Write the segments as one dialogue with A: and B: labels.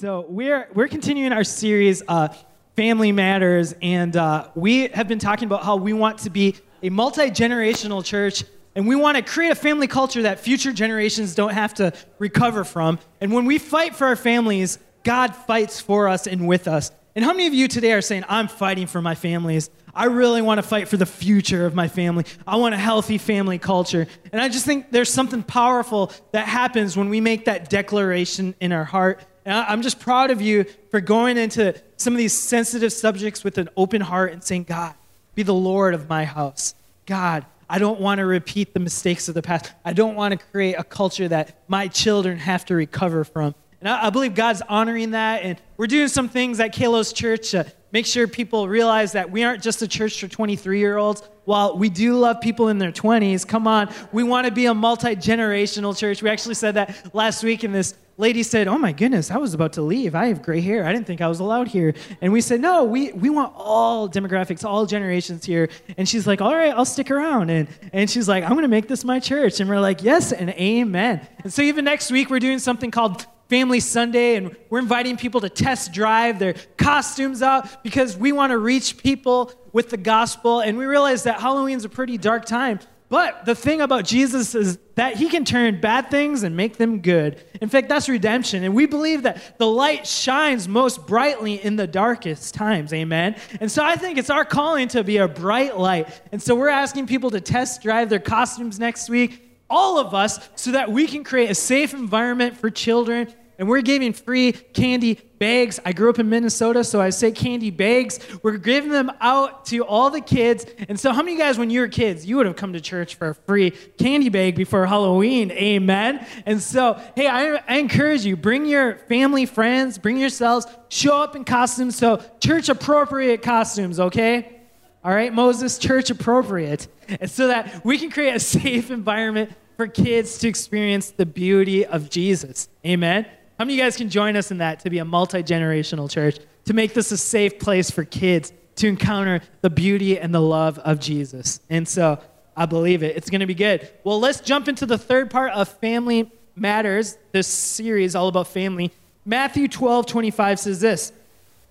A: So we're we're continuing our series, uh, Family Matters, and uh, we have been talking about how we want to be a multi generational church, and we want to create a family culture that future generations don't have to recover from. And when we fight for our families, God fights for us and with us. And how many of you today are saying, "I'm fighting for my families"? I really want to fight for the future of my family. I want a healthy family culture. And I just think there's something powerful that happens when we make that declaration in our heart and I'm just proud of you for going into some of these sensitive subjects with an open heart and saying, God, be the Lord of my house. God, I don't want to repeat the mistakes of the past. I don't want to create a culture that my children have to recover from. And I, I believe God's honoring that. And we're doing some things at Kalos Church to make sure people realize that we aren't just a church for 23 year olds. While we do love people in their 20s, come on, we want to be a multi generational church. We actually said that last week in this lady said, Oh my goodness, I was about to leave. I have gray hair. I didn't think I was allowed here. And we said, No, we, we want all demographics, all generations here. And she's like, All right, I'll stick around. And, and she's like, I'm going to make this my church. And we're like, Yes, and amen. And so even next week, we're doing something called Family Sunday, and we're inviting people to test drive their costumes out because we want to reach people with the gospel. And we realize that Halloween's a pretty dark time. But the thing about Jesus is that he can turn bad things and make them good. In fact, that's redemption. And we believe that the light shines most brightly in the darkest times. Amen. And so I think it's our calling to be a bright light. And so we're asking people to test drive their costumes next week all of us so that we can create a safe environment for children and we're giving free candy bags. I grew up in Minnesota, so I say candy bags. We're giving them out to all the kids. And so, how many of you guys, when you were kids, you would have come to church for a free candy bag before Halloween? Amen. And so, hey, I, I encourage you bring your family, friends, bring yourselves, show up in costumes. So, church appropriate costumes, okay? All right, Moses, church appropriate. And so that we can create a safe environment for kids to experience the beauty of Jesus. Amen. How many of you guys can join us in that to be a multi generational church, to make this a safe place for kids to encounter the beauty and the love of Jesus? And so I believe it. It's going to be good. Well, let's jump into the third part of Family Matters, this series all about family. Matthew 12 25 says this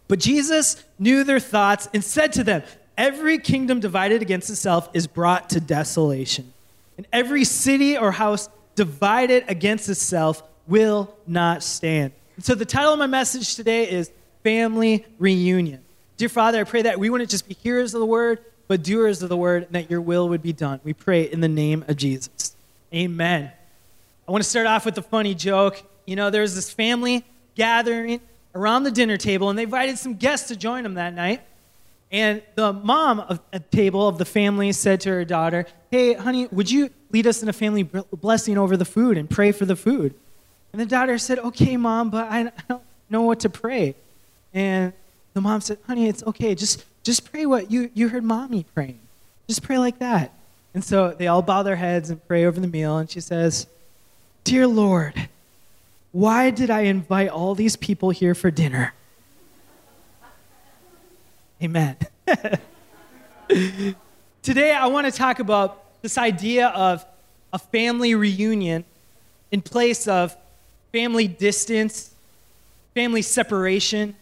A: But Jesus knew their thoughts and said to them, Every kingdom divided against itself is brought to desolation, and every city or house divided against itself will not stand. And so the title of my message today is Family Reunion. Dear Father, I pray that we wouldn't just be hearers of the word, but doers of the word, and that your will would be done. We pray in the name of Jesus. Amen. I want to start off with a funny joke. You know, there was this family gathering around the dinner table, and they invited some guests to join them that night. And the mom of the table of the family said to her daughter, Hey, honey, would you lead us in a family blessing over the food and pray for the food? And the daughter said, Okay, mom, but I don't know what to pray. And the mom said, Honey, it's okay. Just, just pray what you, you heard mommy praying. Just pray like that. And so they all bow their heads and pray over the meal. And she says, Dear Lord, why did I invite all these people here for dinner? Amen. Today, I want to talk about this idea of a family reunion in place of family distance, family separation.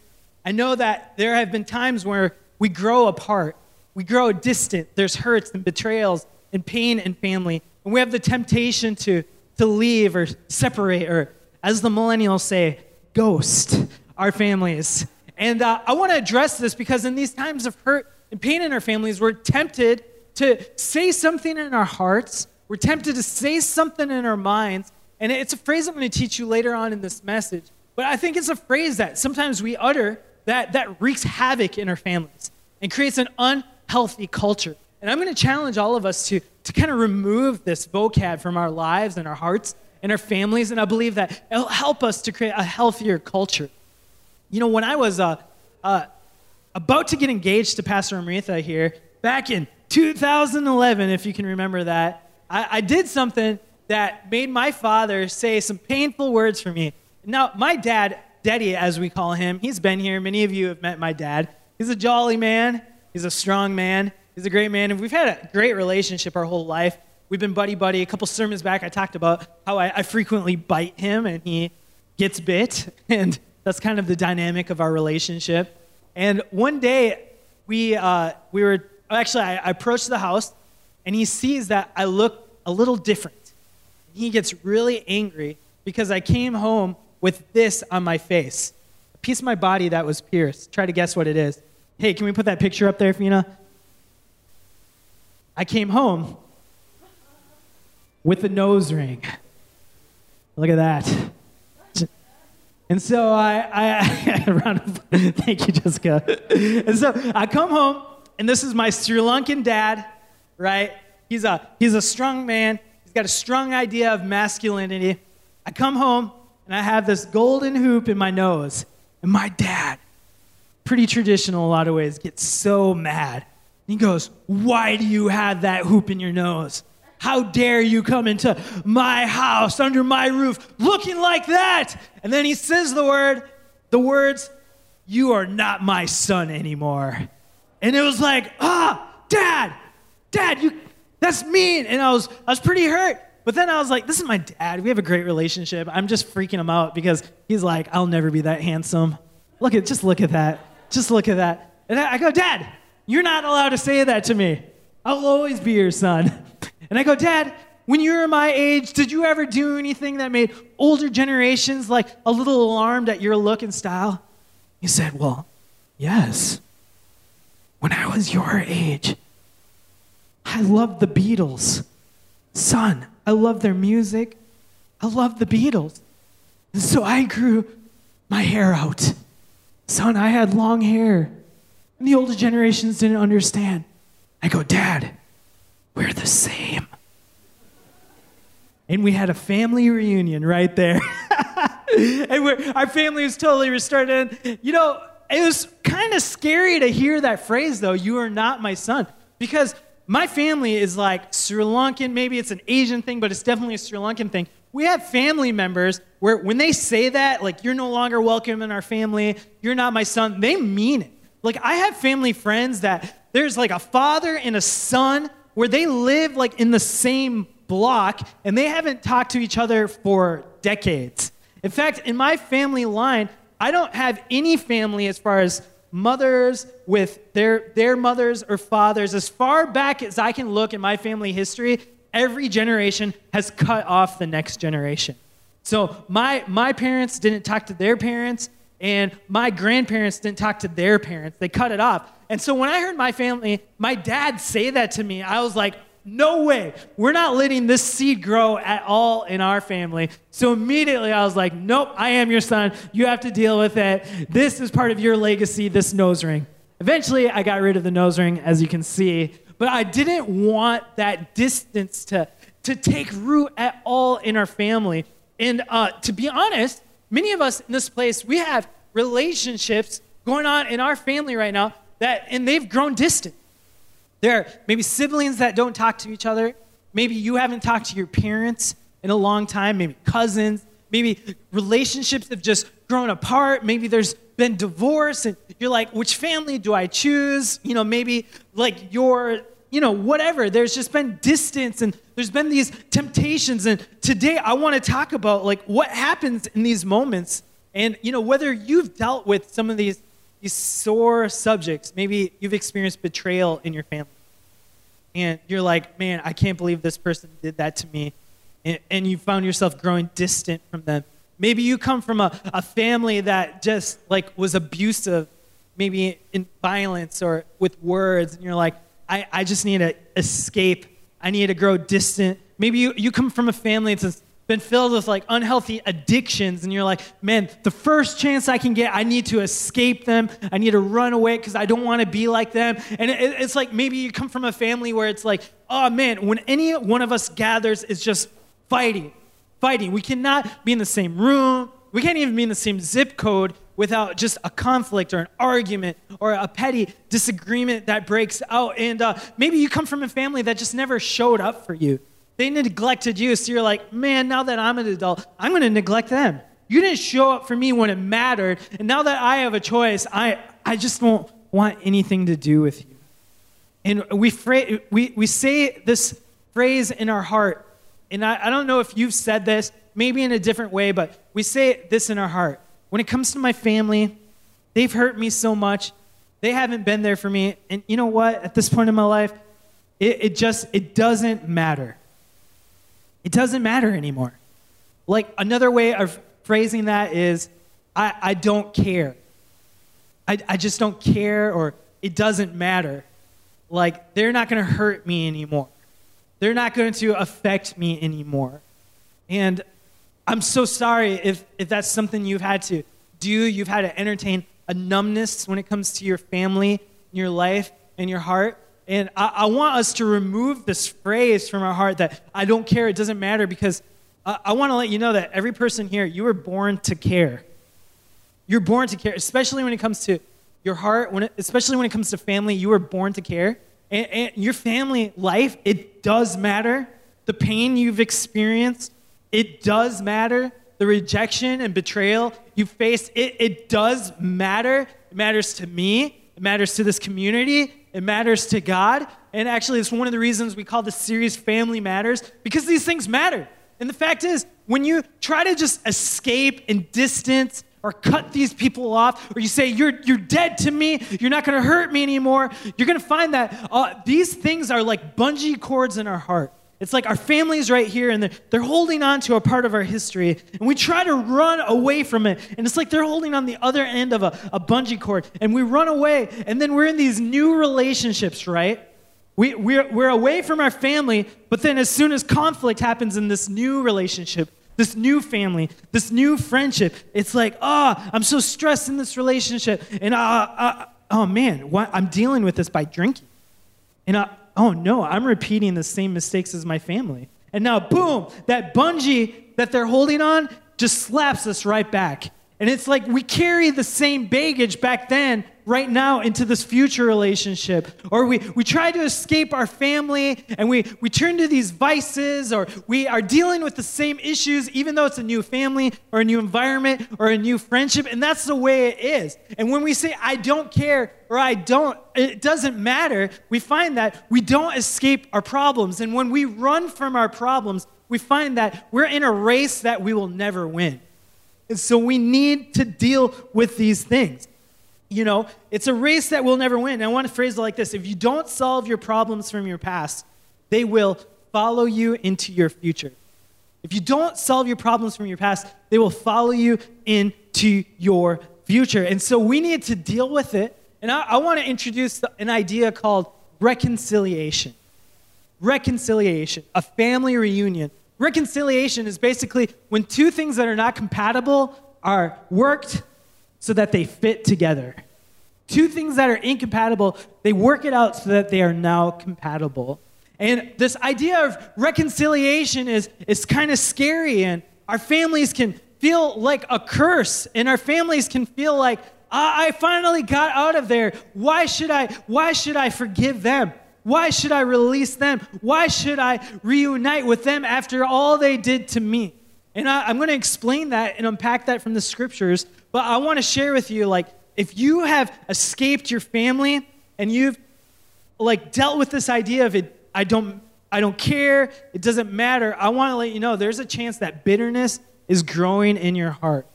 A: I know that there have been times where we grow apart, we grow distant. There's hurts and betrayals and pain in family. And we have the temptation to, to leave or separate, or as the millennials say, ghost our families. And uh, I want to address this because in these times of hurt and pain in our families, we're tempted to say something in our hearts, we're tempted to say something in our minds and it's a phrase I'm going to teach you later on in this message. But I think it's a phrase that sometimes we utter that, that wreaks havoc in our families and creates an unhealthy culture. And I'm going to challenge all of us to, to kind of remove this vocab from our lives and our hearts and our families. And I believe that it'll help us to create a healthier culture. You know, when I was uh, uh, about to get engaged to Pastor Amrita here, back in 2011, if you can remember that, I, I did something that made my father say some painful words for me. Now, my dad, Daddy, as we call him, he's been here. Many of you have met my dad. He's a jolly man, he's a strong man, he's a great man, and we've had a great relationship our whole life. We've been buddy buddy. A couple sermons back, I talked about how I, I frequently bite him and he gets bit, and That's kind of the dynamic of our relationship. And one day, we, uh, we were actually, I, I approached the house, and he sees that I look a little different. He gets really angry because I came home with this on my face a piece of my body that was pierced. Try to guess what it is. Hey, can we put that picture up there, Fina? I came home with a nose ring. Look at that. And so I, I, round of, thank you, Jessica. And so I come home, and this is my Sri Lankan dad, right? He's a, he's a strong man. Got a strong idea of masculinity. I come home, and I have this golden hoop in my nose. And my dad, pretty traditional in a lot of ways, gets so mad. He goes, Why do you have that hoop in your nose? How dare you come into my house under my roof looking like that? And then he says the word, the words, You are not my son anymore. And it was like, ah, dad, dad, you that's mean. And I was I was pretty hurt. But then I was like, this is my dad. We have a great relationship. I'm just freaking him out because he's like, I'll never be that handsome. Look at just look at that. Just look at that. And I go, Dad, you're not allowed to say that to me. I'll always be your son. And I go, Dad, when you were my age, did you ever do anything that made older generations like a little alarmed at your look and style? He said, Well, yes. When I was your age, I love the Beatles. Son, I love their music. I love the Beatles. And so I grew my hair out. Son, I had long hair. And the older generations didn't understand. I go, Dad, we're the same. And we had a family reunion right there. and our family was totally restored. And, you know, it was kind of scary to hear that phrase, though, you are not my son. Because my family is like Sri Lankan, maybe it's an Asian thing, but it's definitely a Sri Lankan thing. We have family members where when they say that, like, you're no longer welcome in our family, you're not my son, they mean it. Like, I have family friends that there's like a father and a son where they live like in the same block and they haven't talked to each other for decades. In fact, in my family line, I don't have any family as far as mothers with their, their mothers or fathers. As far back as I can look in my family history, every generation has cut off the next generation. So my, my parents didn't talk to their parents, and my grandparents didn't talk to their parents. They cut it off. And so when I heard my family, my dad say that to me, I was like, no way. We're not letting this seed grow at all in our family. So immediately I was like, nope, I am your son. You have to deal with it. This is part of your legacy, this nose ring. Eventually, I got rid of the nose ring, as you can see, but I didn't want that distance to, to take root at all in our family. And uh, to be honest, many of us in this place, we have relationships going on in our family right now that, and they've grown distant. There are maybe siblings that don't talk to each other. Maybe you haven't talked to your parents in a long time, maybe cousins. Maybe relationships have just grown apart. Maybe there's been divorce, and you're like, which family do I choose? You know, maybe like your, you know, whatever. There's just been distance and there's been these temptations. And today I want to talk about like what happens in these moments and, you know, whether you've dealt with some of these these sore subjects. Maybe you've experienced betrayal in your family. And you're like, man, I can't believe this person did that to me. And, and you found yourself growing distant from them. Maybe you come from a, a family that just like was abusive, maybe in violence or with words, and you're like, I, I just need to escape. I need to grow distant. Maybe you, you come from a family that's been filled with like unhealthy addictions and you're like man the first chance i can get i need to escape them. I need to run away because i don't want to be like them. And it, it's like maybe you come from a family where it's like oh man when any one of us gathers it's just fighting fighting. We cannot be in the same room. We can't even be in the same zip code without just a conflict or an argument or a petty disagreement that breaks out. And uh, maybe you come from a family that just never showed up for you they neglected you, so you're like, man, now that I'm an adult, I'm going to neglect them. You didn't show up for me when it mattered, and now that I have a choice, I, I just won't want anything to do with you. And we, fra- we, we say this phrase in our heart, and I, I don't know if you've said this, maybe in a different way, but we say this in our heart when it comes to my family, they've hurt me so much. They haven't been there for me. And you know what? At this point in my life, it, it just it doesn't matter. It doesn't matter anymore. Like another way of phrasing that is I, I don't care. I, I just don't care or it doesn't matter. Like they're not going to hurt me anymore. They're not going to affect me anymore. And I'm so sorry if, if that's something you've had to do. You've had to entertain a numbness when it comes to your family, your life, and your heart. And I, I want us to remove this phrase from our heart that I don't care, it doesn't matter, because I, I want to let you know that every person here, you were born to care. You're born to care, especially when it comes to your heart, when it, especially when it comes to family, you were born to care. And, and your family life, it does matter. The pain you've experienced, it does matter. The rejection and betrayal you faced, it, it does matter. It matters to me. It matters to this community. It matters to God. And actually, it's one of the reasons we call this series Family Matters, because these things matter. And the fact is, when you try to just escape and distance or cut these people off, or you say, You're, you're dead to me, you're not gonna hurt me anymore, you're gonna find that uh, these things are like bungee cords in our heart. It's like our family's right here and they're, they're holding on to a part of our history, and we try to run away from it. And it's like they're holding on the other end of a, a bungee cord, and we run away, and then we're in these new relationships, right? We, we're, we're away from our family, but then as soon as conflict happens in this new relationship, this new family, this new friendship, it's like, oh, I'm so stressed in this relationship. And uh, uh, oh man, I'm dealing with this by drinking. And uh, oh no, I'm repeating the same mistakes as my family. And now, boom, that bungee that they're holding on just slaps us right back. And it's like we carry the same baggage back then, right now, into this future relationship. Or we, we try to escape our family and we, we turn to these vices, or we are dealing with the same issues, even though it's a new family or a new environment or a new friendship. And that's the way it is. And when we say, I don't care or I don't, it doesn't matter, we find that we don't escape our problems. And when we run from our problems, we find that we're in a race that we will never win. And so we need to deal with these things. You know, it's a race that we'll never win. And I want to phrase it like this if you don't solve your problems from your past, they will follow you into your future. If you don't solve your problems from your past, they will follow you into your future. And so we need to deal with it. And I, I want to introduce an idea called reconciliation. Reconciliation, a family reunion Reconciliation is basically when two things that are not compatible are worked so that they fit together. Two things that are incompatible, they work it out so that they are now compatible. And this idea of reconciliation is, is kind of scary, and our families can feel like a curse, and our families can feel like, I finally got out of there. Why should I, why should I forgive them? Why should I release them? Why should I reunite with them after all they did to me? And I, am going to explain that and unpack that from the scriptures. But I want to share with you, like, if you have escaped your family and you've like dealt with this idea of it, I don't, I don't care, it doesn't matter. I want to let you know there's a chance that bitterness is growing in your heart.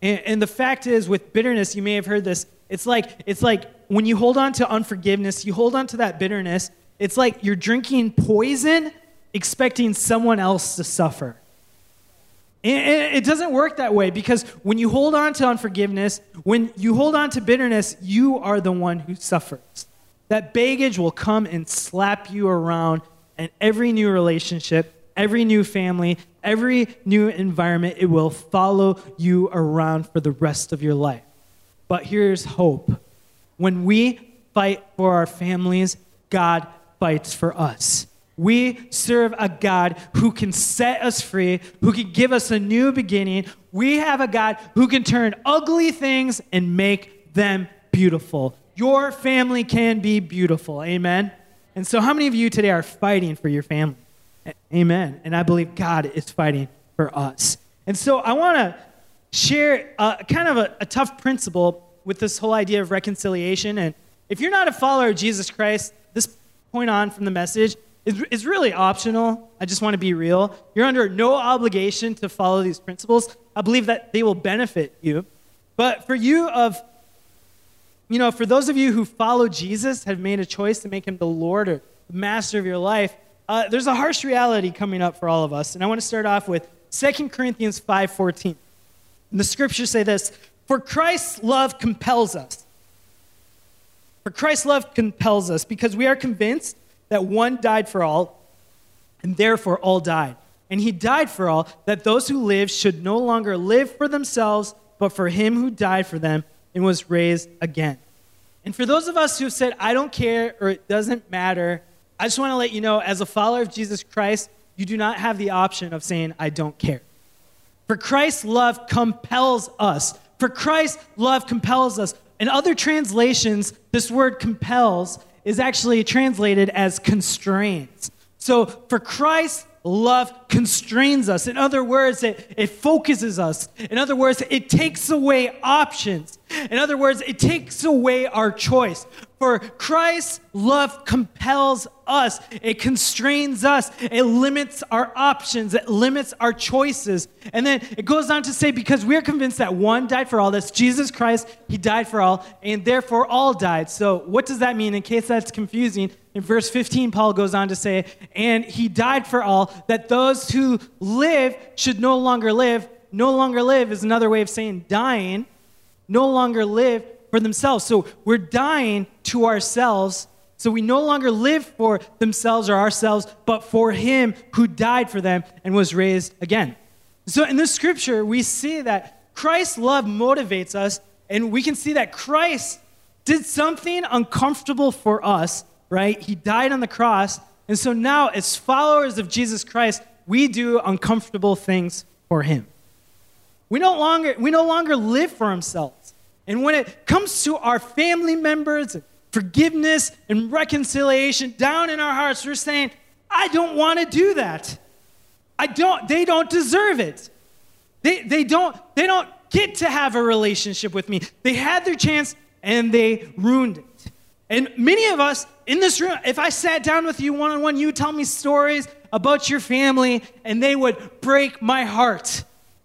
A: And, and the fact is, with bitterness, you may have heard this. It's like it's like when you hold on to unforgiveness, you hold on to that bitterness, it's like you're drinking poison expecting someone else to suffer. It doesn't work that way because when you hold on to unforgiveness, when you hold on to bitterness, you are the one who suffers. That baggage will come and slap you around, and every new relationship, every new family, every new environment, it will follow you around for the rest of your life. But here's hope when we fight for our families, God fights for us. We serve a God who can set us free, who can give us a new beginning. We have a God who can turn ugly things and make them beautiful. Your family can be beautiful. Amen. And so, how many of you today are fighting for your family? Amen. And I believe God is fighting for us. And so, I want to share a, kind of a, a tough principle with this whole idea of reconciliation. And if you're not a follower of Jesus Christ, this point on from the message is, really optional. I just want to be real. You're under no obligation to follow these principles. I believe that they will benefit you. But for you of you know, for those of you who follow Jesus, have made a choice to make him the Lord or the master of your life, uh, there's a harsh reality coming up for all of us. And I want to start off with 2 Corinthians 5.14. And the scriptures say this, For Christ's love compels us. For Christ's love compels us because we are convinced that one died for all, and therefore all died. And he died for all, that those who live should no longer live for themselves, but for him who died for them and was raised again. And for those of us who have said, I don't care or it doesn't matter, I just want to let you know, as a follower of Jesus Christ, you do not have the option of saying, I don't care. For Christ's love compels us. For Christ's love compels us. In other translations, this word compels is actually translated as constrains. So for Christ, love constrains us. In other words, it, it focuses us. In other words, it takes away options. In other words, it takes away our choice. For Christ's love compels us, it constrains us, it limits our options, it limits our choices. And then it goes on to say, because we're convinced that one died for all, that's Jesus Christ, he died for all, and therefore all died. So, what does that mean? In case that's confusing, in verse 15, Paul goes on to say, and he died for all, that those who live should no longer live. No longer live is another way of saying dying. No longer live for themselves. So we're dying to ourselves. So we no longer live for themselves or ourselves, but for him who died for them and was raised again. So in this scripture, we see that Christ's love motivates us, and we can see that Christ did something uncomfortable for us right? He died on the cross. And so now, as followers of Jesus Christ, we do uncomfortable things for him. We no longer, we no longer live for ourselves. And when it comes to our family members, forgiveness and reconciliation down in our hearts, we're saying, I don't want to do that. I don't, they don't deserve it. They, they, don't, they don't get to have a relationship with me. They had their chance and they ruined it. And many of us in this room, if I sat down with you one on one, you would tell me stories about your family and they would break my heart.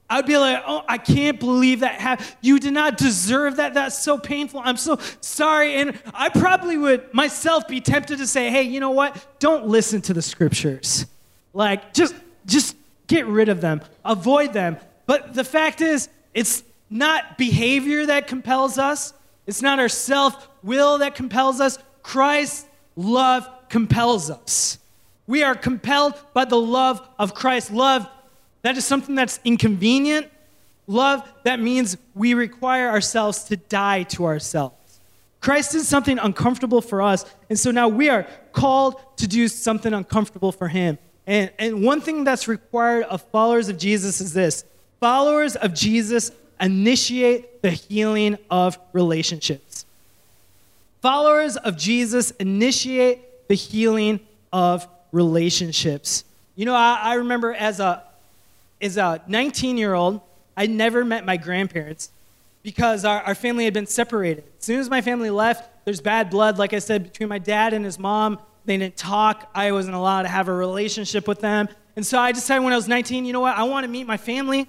A: I'd be like, oh, I can't believe that happened. You did not deserve that. That's so painful. I'm so sorry. And I probably would myself be tempted to say, hey, you know what? Don't listen to the scriptures. Like, just, just get rid of them, avoid them. But the fact is, it's not behavior that compels us, it's not our self will that compels us. Christ's love compels us. We are compelled by the love of Christ. Love, that is something that's inconvenient. Love, that means we require ourselves to die to ourselves. Christ did something uncomfortable for us, and so now we are called to do something uncomfortable for Him. And, and one thing that's required of followers of Jesus is this followers of Jesus initiate the healing of relationships. Followers of Jesus initiate the healing of relationships. You know, I, I remember as a as a 19 year old, I never met my grandparents because our, our family had been separated. As soon as my family left, there's bad blood, like I said, between my dad and his mom. They didn't talk. I wasn't allowed to have a relationship with them. And so I decided when I was 19, you know what? I want to meet my family.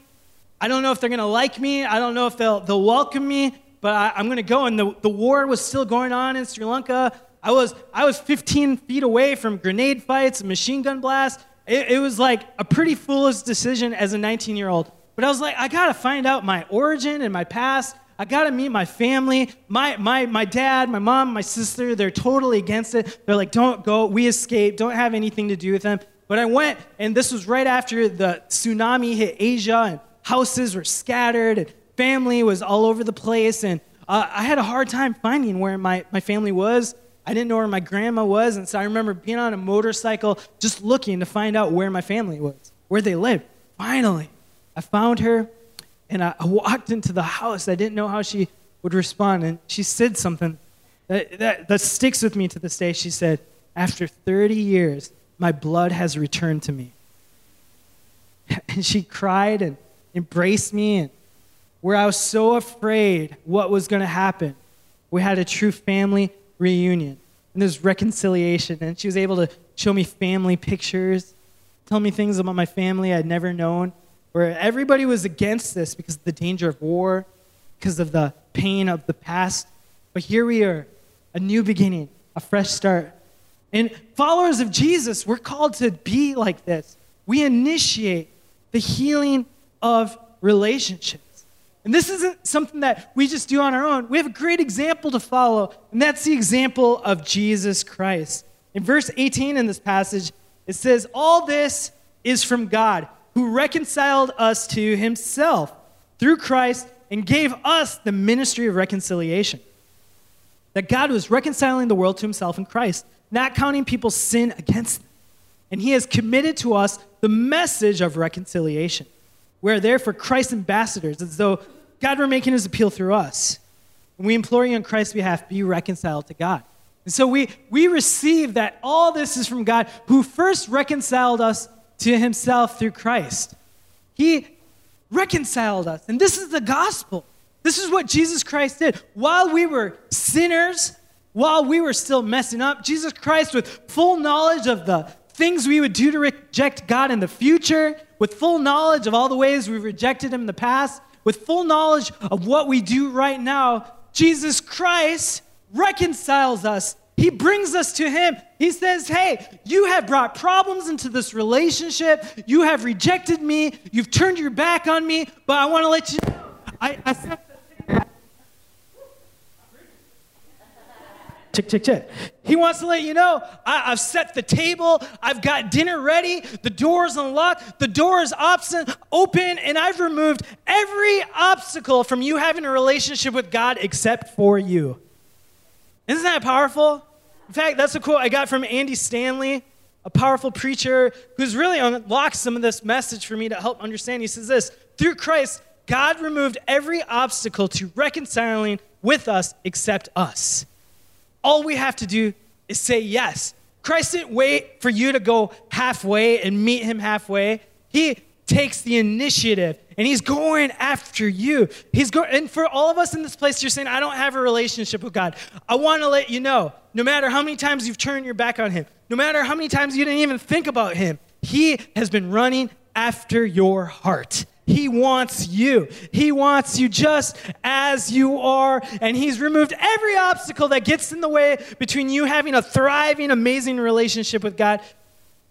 A: I don't know if they're going to like me. I don't know if they'll, they'll welcome me, but I, am going to go. And the, the war was still going on in Sri Lanka. I was, I was 15 feet away from grenade fights, machine gun blasts. It, it was like a pretty foolish decision as a 19 year old. But I was like, I got to find out my origin and my past. I got to meet my family. My, my, my dad, my mom, my sister, they're totally against it. They're like, don't go. We escaped. Don't have anything to do with them. But I went, and this was right after the tsunami hit Asia, and houses were scattered and family was all over the place. And uh, I had a hard time finding where my, my family was. I didn't know where my grandma was. And so I remember being on a motorcycle just looking to find out where my family was, where they lived. Finally, I found her and I walked into the house. I didn't know how she would respond. And she said something that, that, that sticks with me to this day. She said, After 30 years, my blood has returned to me. And she cried and embraced me and where I was so afraid what was going to happen. We had a true family reunion and there's reconciliation and she was able to show me family pictures, tell me things about my family I'd never known, where everybody was against this because of the danger of war. because of the pain of the past. But here we are, a new beginning, a fresh start. And followers of Jesus, we're called to be like this. We initiate the healing of relationships. And this isn't something that we just do on our own. We have a great example to follow, and that's the example of Jesus Christ. In verse 18 in this passage, it says, All this is from God, who reconciled us to himself through Christ and gave us the ministry of reconciliation. That God was reconciling the world to himself in Christ, not counting people's sin against them. And he has committed to us the message of reconciliation. We're there for Christ's ambassadors, as though God were making his appeal through us. And we implore you on Christ's behalf, be reconciled to God. And so we, we receive that all this is from God, who first reconciled us to himself through Christ. He reconciled us. And this is the gospel. This is what Jesus Christ did. While we were sinners, while we were still messing up, Jesus Christ, with full knowledge of the things we would do to reject God in the future, with full knowledge of all the ways we've rejected Him in the past, with full knowledge of what we do right now, Jesus Christ reconciles us. He brings us to Him. He says, Hey, you have brought problems into this relationship. You have rejected me. You've turned your back on me, but I want to let you know I, Chick, chick, chick. He wants to let you know I, have set the table, I've got dinner ready, the door is unlocked, the door is option, open, and I've removed every obstacle from you having a relationship with God except for you. Isn't that powerful? In fact, that's a quote I got from Andy Stanley, a powerful preacher who's really unlocked some of this message for me to help understand. He says this Through Christ, God removed every obstacle to reconciling with us except us. All we have to do is say yes. Christ didn't wait for you to go halfway and meet him halfway. He takes the initiative and he's going after you. He's going and for all of us in this place you're saying I don't have a relationship with God. I want to let you know no matter how many times you've turned your back on him, no matter how many times you didn't even think about him, he has been running after your heart. He wants you. He wants you just as you are. And He's removed every obstacle that gets in the way between you having a thriving, amazing relationship with God,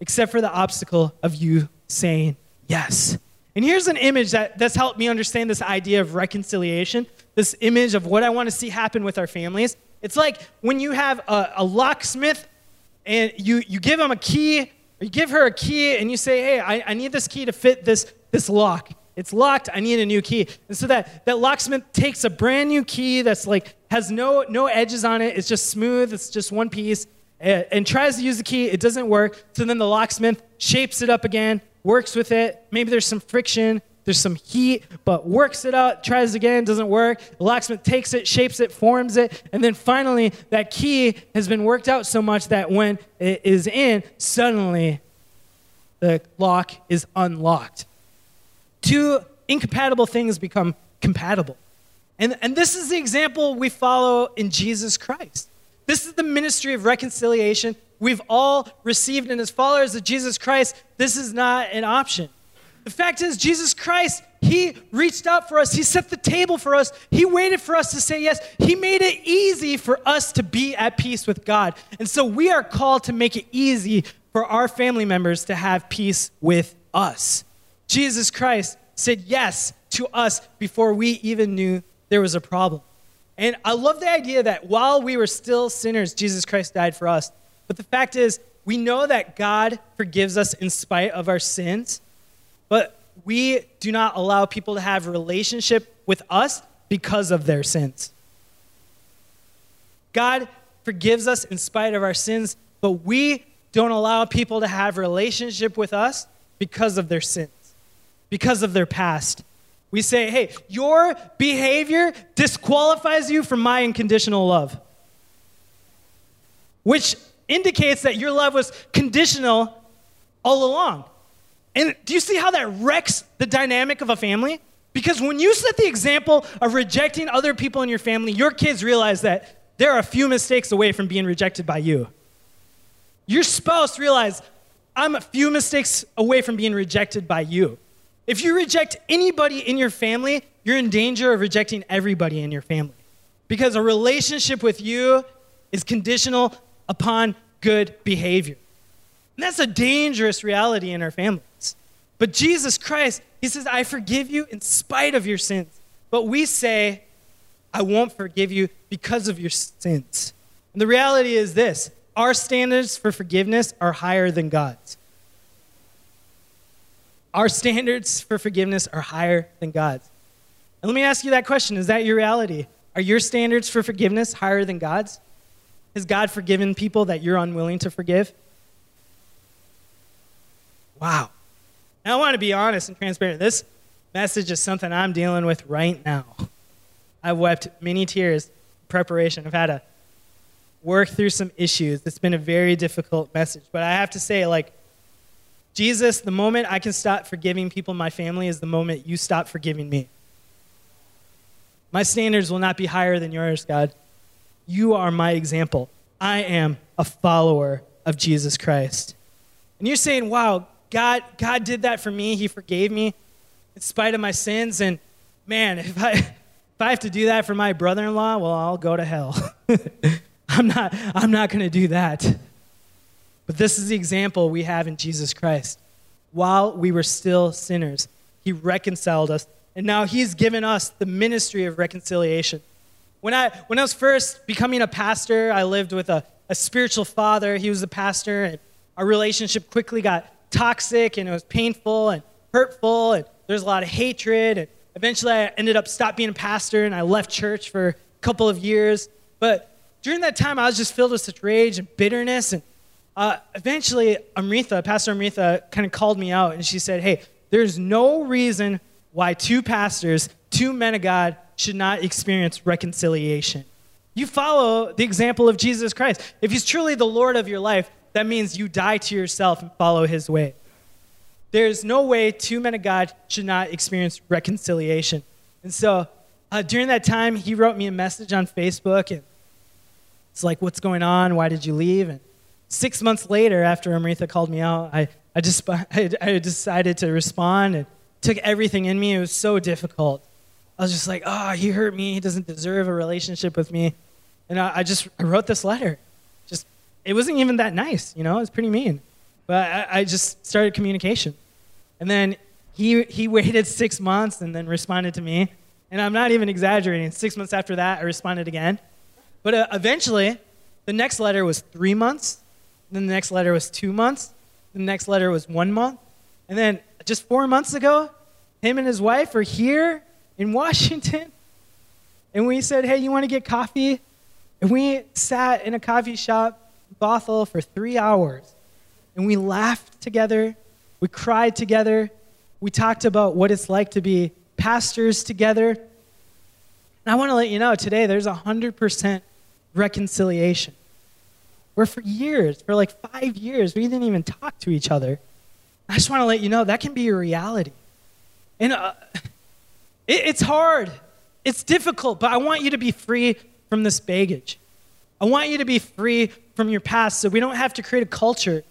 A: except for the obstacle of you saying yes. And here's an image that, that's helped me understand this idea of reconciliation, this image of what I want to see happen with our families. It's like when you have a, a locksmith and you, you give him a key, you give her a key, and you say, Hey, I, I need this key to fit this, this lock. It's locked. I need a new key. And so that, that locksmith takes a brand new key that's like has no, no edges on it. It's just smooth. It's just one piece. And, and tries to use the key. It doesn't work. So then the locksmith shapes it up again, works with it. Maybe there's some friction. There's some heat, but works it out, tries again, doesn't work. The locksmith takes it, shapes it, forms it, and then finally that key has been worked out so much that when it is in, suddenly the lock is unlocked. Two incompatible things become compatible. And, and this is the example we follow in Jesus Christ. This is the ministry of reconciliation we've all received. And as followers of Jesus Christ, this is not an option. The fact is, Jesus Christ, He reached out for us. He set the table for us. He waited for us to say yes. He made it easy for us to be at peace with God. And so we are called to make it easy for our family members to have peace with us. Jesus Christ said yes to us before we even knew there was a problem. And I love the idea that while we were still sinners, Jesus Christ died for us. But the fact is, we know that God forgives us in spite of our sins, but we do not allow people to have relationship with us because of their sins. God forgives us in spite of our sins, but we don't allow people to have relationship with us because of their sins because of their past. We say, hey, your behavior disqualifies you from my unconditional love, which indicates that your love was conditional all along. And do you see how that wrecks the dynamic of a family? Because when you set the example of rejecting other people in your family, your kids realize that there are a few mistakes away from being rejected by you. Your spouse realizes, I'm a few mistakes away from being rejected by you. If you reject anybody in your family, you're in danger of rejecting everybody in your family. Because a relationship with you is conditional upon good behavior. And that's a dangerous reality in our families. But Jesus Christ, He says, I forgive you in spite of your sins. But we say, I won't forgive you because of your sins. And the reality is this our standards for forgiveness are higher than God's. Our standards for forgiveness are higher than God's. And let me ask you that question Is that your reality? Are your standards for forgiveness higher than God's? Has God forgiven people that you're unwilling to forgive? Wow. Now, I want to be honest and transparent. This message is something I'm dealing with right now. I've wept many tears in preparation. I've had to work through some issues. It's been a very difficult message. But I have to say, like, Jesus, the moment I can stop forgiving people in my family is the moment you stop forgiving me. My standards will not be higher than yours, God. You are my example. I am a follower of Jesus Christ. And you're saying, wow, God, God did that for me. He forgave me in spite of my sins. And man, if I, if I have to do that for my brother in law, well, I'll go to hell. I'm not, I'm not going to do that. But this is the example we have in Jesus Christ. While we were still sinners, he reconciled us. And now he's given us the ministry of reconciliation. When I, when I was first becoming a pastor, I lived with a, a spiritual father. He was a pastor, and our relationship quickly got toxic, and it was painful and hurtful, and there's a lot of hatred. And eventually, I ended up stopped being a pastor, and I left church for a couple of years. But during that time, I was just filled with such rage and bitterness. And uh, eventually, Amrita, Pastor Amrita, kind of called me out and she said, Hey, there's no reason why two pastors, two men of God, should not experience reconciliation. You follow the example of Jesus Christ. If he's truly the Lord of your life, that means you die to yourself and follow his way. There's no way two men of God should not experience reconciliation. And so uh, during that time, he wrote me a message on Facebook and it's like, what's going on? Why did you leave? And six months later, after Amrita called me out, I, I, just, I, I decided to respond and took everything in me. It was so difficult. I was just like, oh, he hurt me. He doesn't deserve a relationship with me. And I, I just I wrote this letter. Just, it wasn't even that nice, you know, it was pretty mean. But I, I just started communication. And then he, he waited six months and then responded to me. And I'm not even exaggerating. Six months after that, I responded again. But uh, eventually, the next letter was three months. Then the next letter was two months. The next letter was one month. And then just four months ago, him and his wife are here in Washington. And we said, hey, you want to get coffee? And we sat in a coffee shop, Bothell, for three hours. And we laughed together. We cried together. We talked about what it's like to be pastors together. And I want to let you know today there's 100% reconciliation. Where for years, for like five years, we didn't even talk to each other. I just want to let you know that can be a reality. And uh, it, it's hard, it's difficult, but I want you to be free from this baggage. I want you to be free from your past so we don't have to create a culture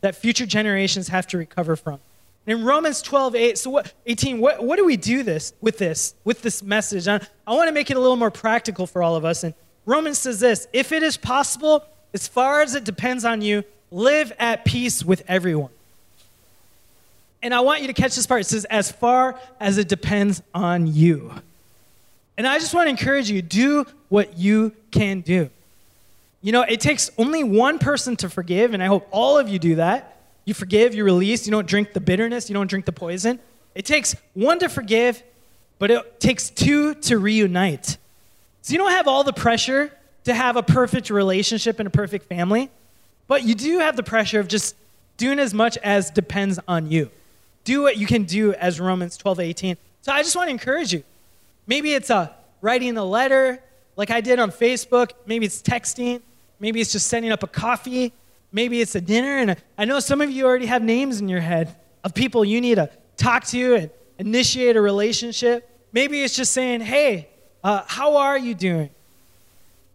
A: that future generations have to recover from. In Romans 12, 8, so what, 18, what, what do we do this with this, with this message? I, I want to make it a little more practical for all of us. And Romans says this if it is possible, as far as it depends on you, live at peace with everyone. And I want you to catch this part. It says, as far as it depends on you. And I just want to encourage you do what you can do. You know, it takes only one person to forgive, and I hope all of you do that. You forgive, you release, you don't drink the bitterness, you don't drink the poison. It takes one to forgive, but it takes two to reunite. So you don't have all the pressure to have a perfect relationship and a perfect family, but you do have the pressure of just doing as much as depends on you. Do what you can do as Romans 12, 18. So I just want to encourage you. Maybe it's a uh, writing a letter like I did on Facebook. Maybe it's texting. Maybe it's just setting up a coffee. Maybe it's a dinner. And I know some of you already have names in your head of people you need to talk to and initiate a relationship. Maybe it's just saying, hey, uh, how are you doing?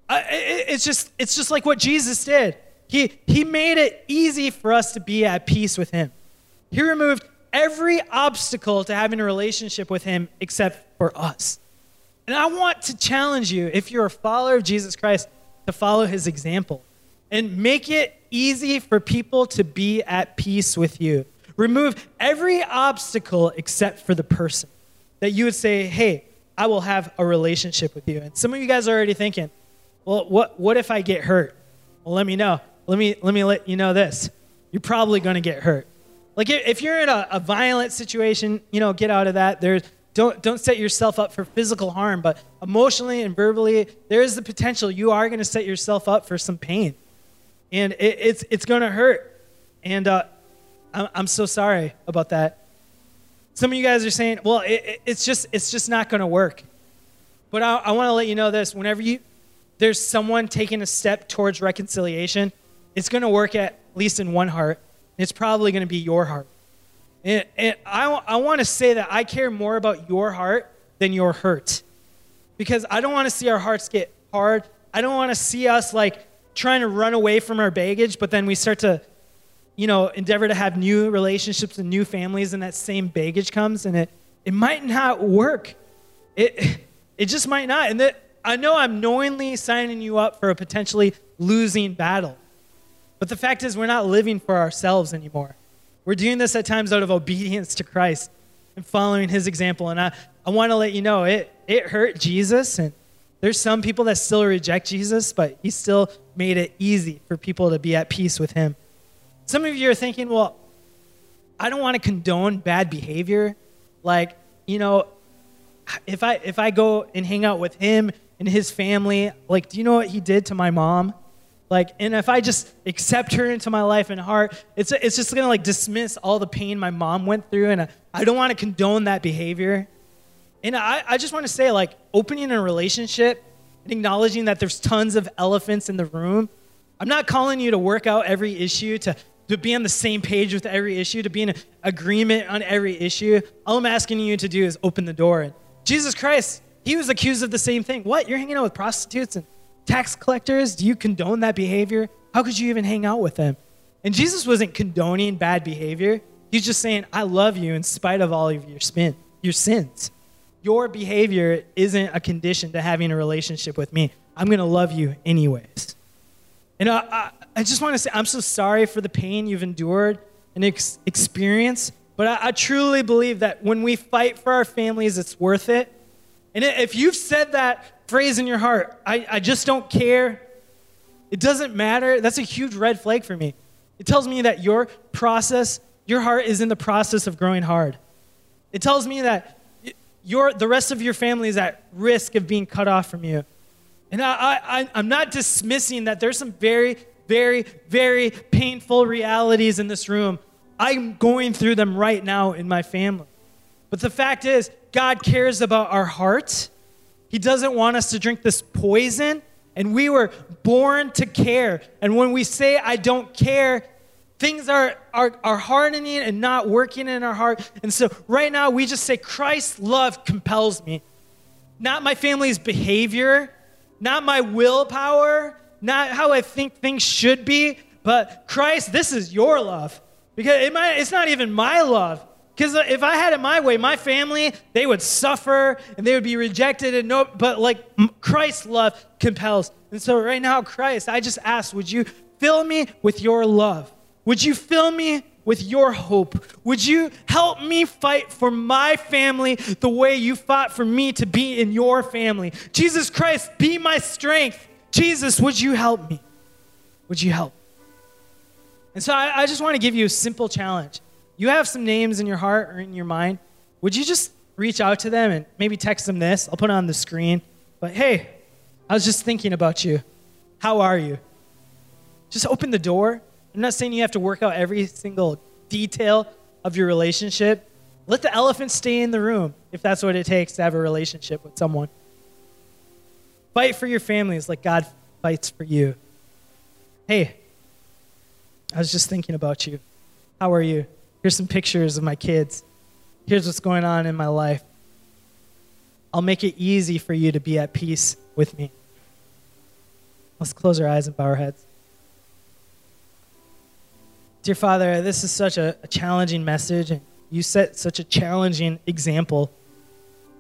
A: It, it's, just, it's just like what Jesus did. He, he made it easy for us to be at peace with Him. He removed every obstacle to having a relationship with Him except for us. And I want to challenge you, if you're a follower of Jesus Christ, to follow His example and make it easy for people to be at peace with you. Remove every obstacle except for the person. That you would say, hey, I will have a relationship with you. And some of you guys are already thinking, well, what, what if I get hurt? Well, let me know. Let me, let me let you know this. You're probably going to get hurt. Like if you're in a, a violent situation, you know, get out of that. There's, don't, don't set yourself up for physical harm, but emotionally and verbally, there is the potential you are going to set yourself up for some pain. And it, it's, it's going to hurt. And uh, I'm, I'm so sorry about that. Some of you guys are saying, well, it, it, it's, just, it's just not going to work. But I, I want to let you know this whenever you, there's someone taking a step towards reconciliation, it's going to work at least in one heart. It's probably going to be your heart. And, and I, I want to say that I care more about your heart than your hurt. Because I don't want to see our hearts get hard. I don't want to see us like trying to run away from our baggage, but then we start to, you know, endeavor to have new relationships and new families, and that same baggage comes, and it, it might not work. It, it just might not. And that I know I'm knowingly signing you up for a potentially losing battle. But the fact is, we're not living for ourselves anymore. We're doing this at times out of obedience to Christ and following his example. And I, I want to let you know it, it hurt Jesus. And there's some people that still reject Jesus, but he still made it easy for people to be at peace with him. Some of you are thinking, well, I don't want to condone bad behavior. Like, you know, if I if I go and hang out with him and his family, like, do you know what he did to my mom? Like, and if I just accept her into my life and heart, it's, it's just gonna like dismiss all the pain my mom went through, and I, I don't wanna condone that behavior. And I, I just wanna say, like, opening a relationship and acknowledging that there's tons of elephants in the room. I'm not calling you to work out every issue, to, to be on the same page with every issue, to be in agreement on every issue. All I'm asking you to do is open the door. Jesus Christ, he was accused of the same thing. What? You're hanging out with prostitutes and tax collectors? Do you condone that behavior? How could you even hang out with them? And Jesus wasn't condoning bad behavior. He's just saying, I love you in spite of all of your, spin, your sins. Your behavior isn't a condition to having a relationship with me. I'm going to love you anyways. And I, I, I just want to say, I'm so sorry for the pain you've endured and ex- experienced, but I, I truly believe that when we fight for our families, it's worth it. And if you've said that phrase in your heart, I, I just don't care, it doesn't matter, that's a huge red flag for me. It tells me that your process, your heart is in the process of growing hard. It tells me that your, the rest of your family is at risk of being cut off from you. And I, I, I'm not dismissing that there's some very, very, very painful realities in this room. I'm going through them right now in my family. But the fact is, God cares about our heart. he doesn't want us to drink this poison. And we were born to care. And when we say, I don't care, things are, are, are hardening and not working in our heart. And so right now, we just say, Christ's love compels me. Not my family's behavior, not my willpower, not how I think things should be, but Christ, this is your love. Because it might, it's not even my love. Because if I had it my way, my family, they would suffer and they would be rejected and no, but like Christ's love compels. And so right now, Christ, I just ask, would you fill me with your love? Would you fill me with your hope? Would you help me fight for my family the way you fought for me to be in your family? Jesus Christ, be my strength. Jesus, would you help me? Would you help? And so I, I just want to give you a simple challenge you have some names in your heart or in your mind, would you just reach out to them and maybe text them this? I'll put it on the screen. But hey, I was just thinking about you. How are you? Just open the door. I'm not saying you have to work out every single detail of your relationship. Let the elephant stay in the room if that's what it takes to have a relationship with someone. Fight for your families like God fights for you. Hey, I was just thinking about you. How are you? Here's some pictures of my kids. Here's what's going on in my life. I'll make it easy for you to be at peace with me. Let's close our eyes and bow our heads. Dear Father, this is such a, a challenging message, and you set such a challenging example.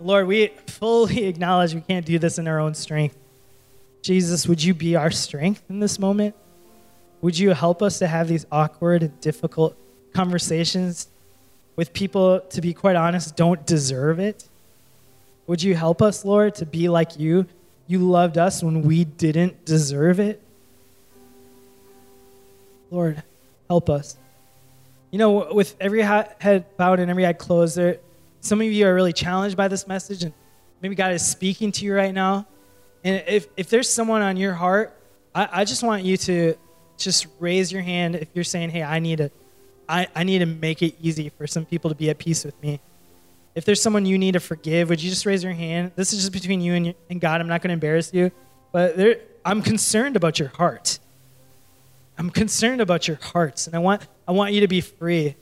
A: Lord, we fully acknowledge we can't do this in our own strength. Jesus, would you be our strength in this moment? Would you help us to have these awkward and difficult conversations with people, to be quite honest, don't deserve it? Would you help us, Lord, to be like you? You loved us when we didn't deserve it. Lord, help us. You know, with every head bowed and every eye closed, there, some of you are really challenged by this message, and maybe God is speaking to you right now. And if, if there's someone on your heart, I, I just want you to just raise your hand if you're saying, hey, I need to, I, I need to make it easy for some people to be at peace with me. If there's someone you need to forgive, would you just raise your hand? This is just between you and, your, and God. I'm not going to embarrass you. But there, I'm concerned about your heart. I'm concerned about your hearts, and I want, I want you to be free.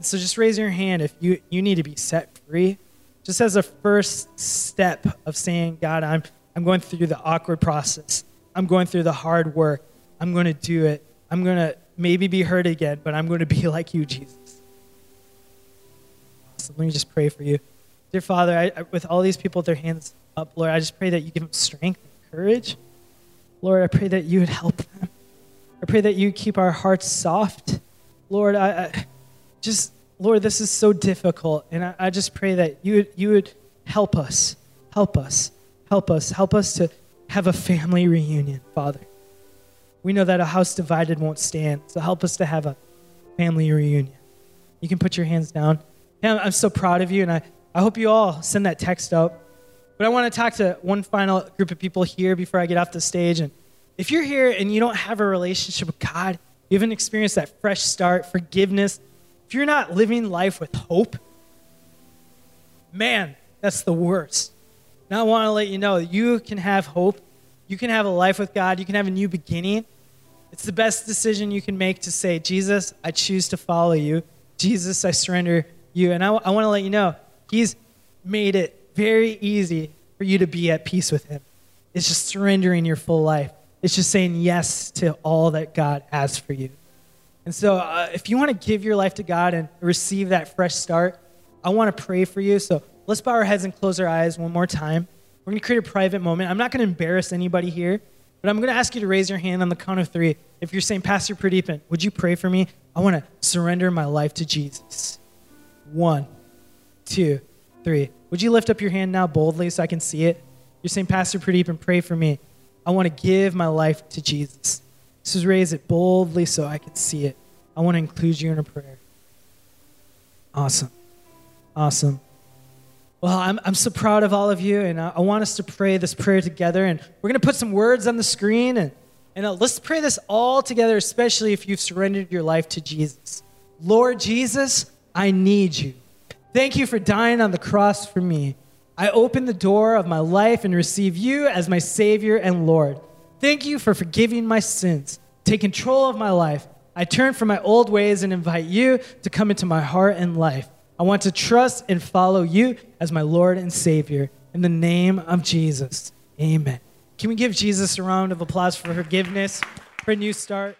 A: so just raise your hand if you, you need to be set free. Just as a first step of saying, God, I'm, I'm going through the awkward process. I'm going through the hard work. I'm going to do it. I'm going to maybe be hurt again, but I'm going to be like you, Jesus. So let me just pray for you. Dear Father, I, I, with all these people with their hands up, Lord, I just pray that you give them strength and courage. Lord, I pray that you would help them. I pray that you keep our hearts soft. Lord, I, I just, Lord, this is so difficult. And I, I just pray that you you would help us, help us, help us, help us to have a family reunion, Father. We know that a house divided won't stand, so help us to have a family reunion. You can put your hands down. Yeah, I'm so proud of you, and I, I hope you all send that text out. But I want to talk to one final group of people here before I get off the stage. And if you're here and you don't have a relationship with God, you haven't experienced that fresh start, forgiveness, if you're not living life with hope, man, that's the worst. Now I want to let you know that you can have hope you can have a life with God. You can have a new beginning. It's the best decision you can make to say, Jesus, I choose to follow you. Jesus, I surrender you. And I, I want to let you know, He's made it very easy for you to be at peace with Him. It's just surrendering your full life, it's just saying yes to all that God has for you. And so, uh, if you want to give your life to God and receive that fresh start, I want to pray for you. So, let's bow our heads and close our eyes one more time. We're going to create a private moment. I'm not going to embarrass anybody here, but I'm going to ask you to raise your hand on the count of three. If you're saying, Pastor Pradeepan, would you pray for me? I want to surrender my life to Jesus. One, two, three. Would you lift up your hand now boldly so I can see it? You're saying, Pastor Pradeepan, pray for me. I want to give my life to Jesus. Just raise it boldly so I can see it. I want to include you in a prayer. Awesome. Awesome. Well, I'm, I'm so proud of all of you, and I, I want us to pray this prayer together. And we're going to put some words on the screen, and, and uh, let's pray this all together, especially if you've surrendered your life to Jesus. Lord Jesus, I need you. Thank you for dying on the cross for me. I open the door of my life and receive you as my Savior and Lord. Thank you for forgiving my sins. Take control of my life. I turn from my old ways and invite you to come into my heart and life. I want to trust and follow you as my Lord and Savior. In the name of Jesus, amen. Can we give Jesus a round of applause for forgiveness, for a new start?